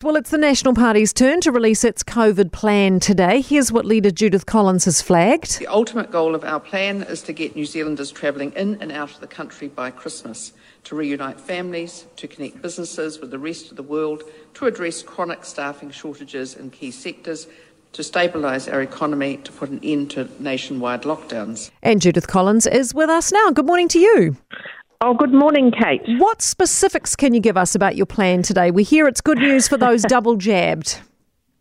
Well, it's the National Party's turn to release its COVID plan today. Here's what leader Judith Collins has flagged. The ultimate goal of our plan is to get New Zealanders travelling in and out of the country by Christmas, to reunite families, to connect businesses with the rest of the world, to address chronic staffing shortages in key sectors, to stabilise our economy, to put an end to nationwide lockdowns. And Judith Collins is with us now. Good morning to you. Oh, good morning, Kate. What specifics can you give us about your plan today? We hear it's good news for those double jabbed.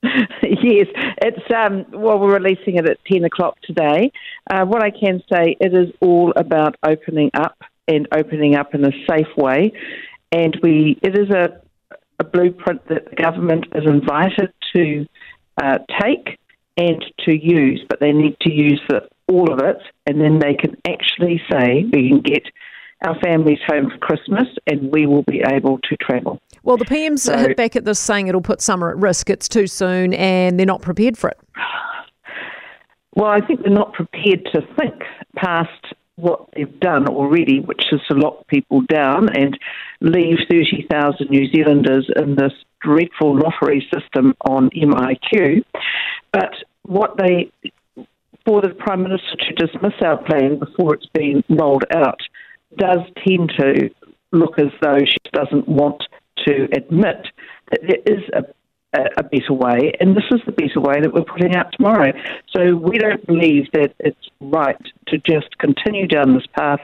yes, it's um, well, we're releasing it at ten o'clock today. Uh, what I can say, it is all about opening up and opening up in a safe way, and we it is a, a blueprint that the government is invited to uh, take and to use, but they need to use the, all of it, and then they can actually say we can get our families home for Christmas and we will be able to travel. Well, the PM's so, hit back at this saying it'll put summer at risk. It's too soon and they're not prepared for it. Well, I think they're not prepared to think past what they've done already, which is to lock people down and leave 30,000 New Zealanders in this dreadful lottery system on MIQ. But what they, for the Prime Minister to dismiss our plan before it's been rolled out, does tend to look as though she doesn't want to admit that there is a, a, better way, and this is the better way that we're putting out tomorrow. So we don't believe that it's right to just continue down this path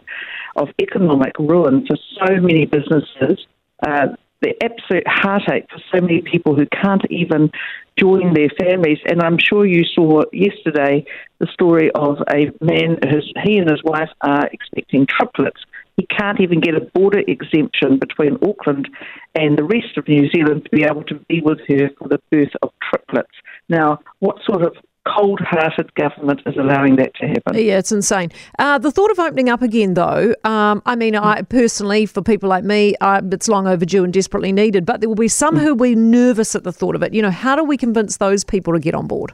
of economic ruin for so many businesses. Uh, the absolute heartache for so many people who can't even join their families. And I'm sure you saw yesterday the story of a man, his, he and his wife are expecting triplets he can't even get a border exemption between Auckland and the rest of New Zealand to be able to be with her for the birth of triplets. Now, what sort of cold hearted government is allowing that to happen. Yeah, it's insane. Uh, the thought of opening up again, though, um, I mean, I personally, for people like me, uh, it's long overdue and desperately needed, but there will be some who will be nervous at the thought of it. You know, how do we convince those people to get on board?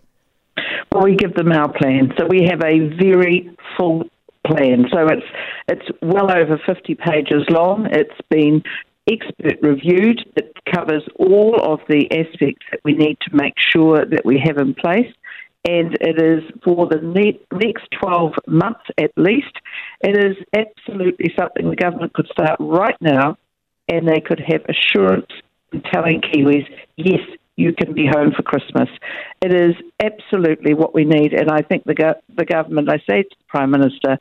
Well, we give them our plan. So we have a very full plan. So it's it's well over 50 pages long. It's been expert reviewed. It covers all of the aspects that we need to make sure that we have in place. And it is for the next 12 months at least. It is absolutely something the government could start right now and they could have assurance in telling Kiwis, yes, you can be home for Christmas. It is absolutely what we need, and I think the go- the government, I say to the Prime Minister,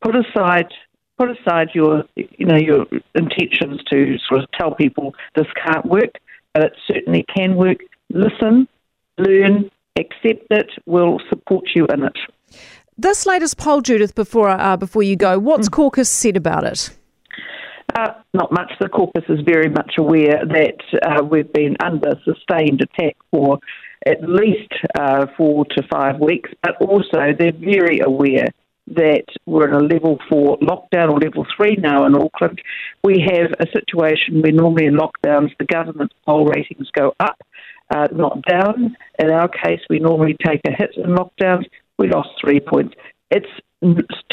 put aside put aside your you know your intentions to sort of tell people this can't work, but it certainly can work. Listen, learn, accept it. We'll support you in it. This latest poll, Judith, before uh, before you go, what's mm. caucus said about it? Uh, not much. The caucus is very much aware that uh, we've been under sustained attack for at least uh, four to five weeks, but also they're very aware that we're in a level four lockdown or level three now in Auckland. We have a situation where normally in lockdowns the government poll ratings go up, uh, not down. In our case, we normally take a hit in lockdowns. We lost three points. It's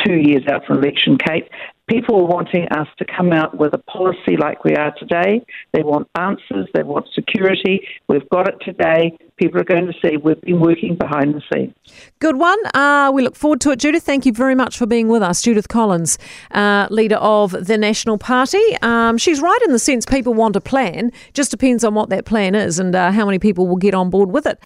two years out from election, Kate. People are wanting us to come out with a policy like we are today. They want answers, they want security. We've got it today. People are going to see we've been working behind the scenes. Good one. Uh, we look forward to it, Judith. Thank you very much for being with us. Judith Collins, uh, leader of the National Party. Um, she's right in the sense people want a plan, just depends on what that plan is and uh, how many people will get on board with it.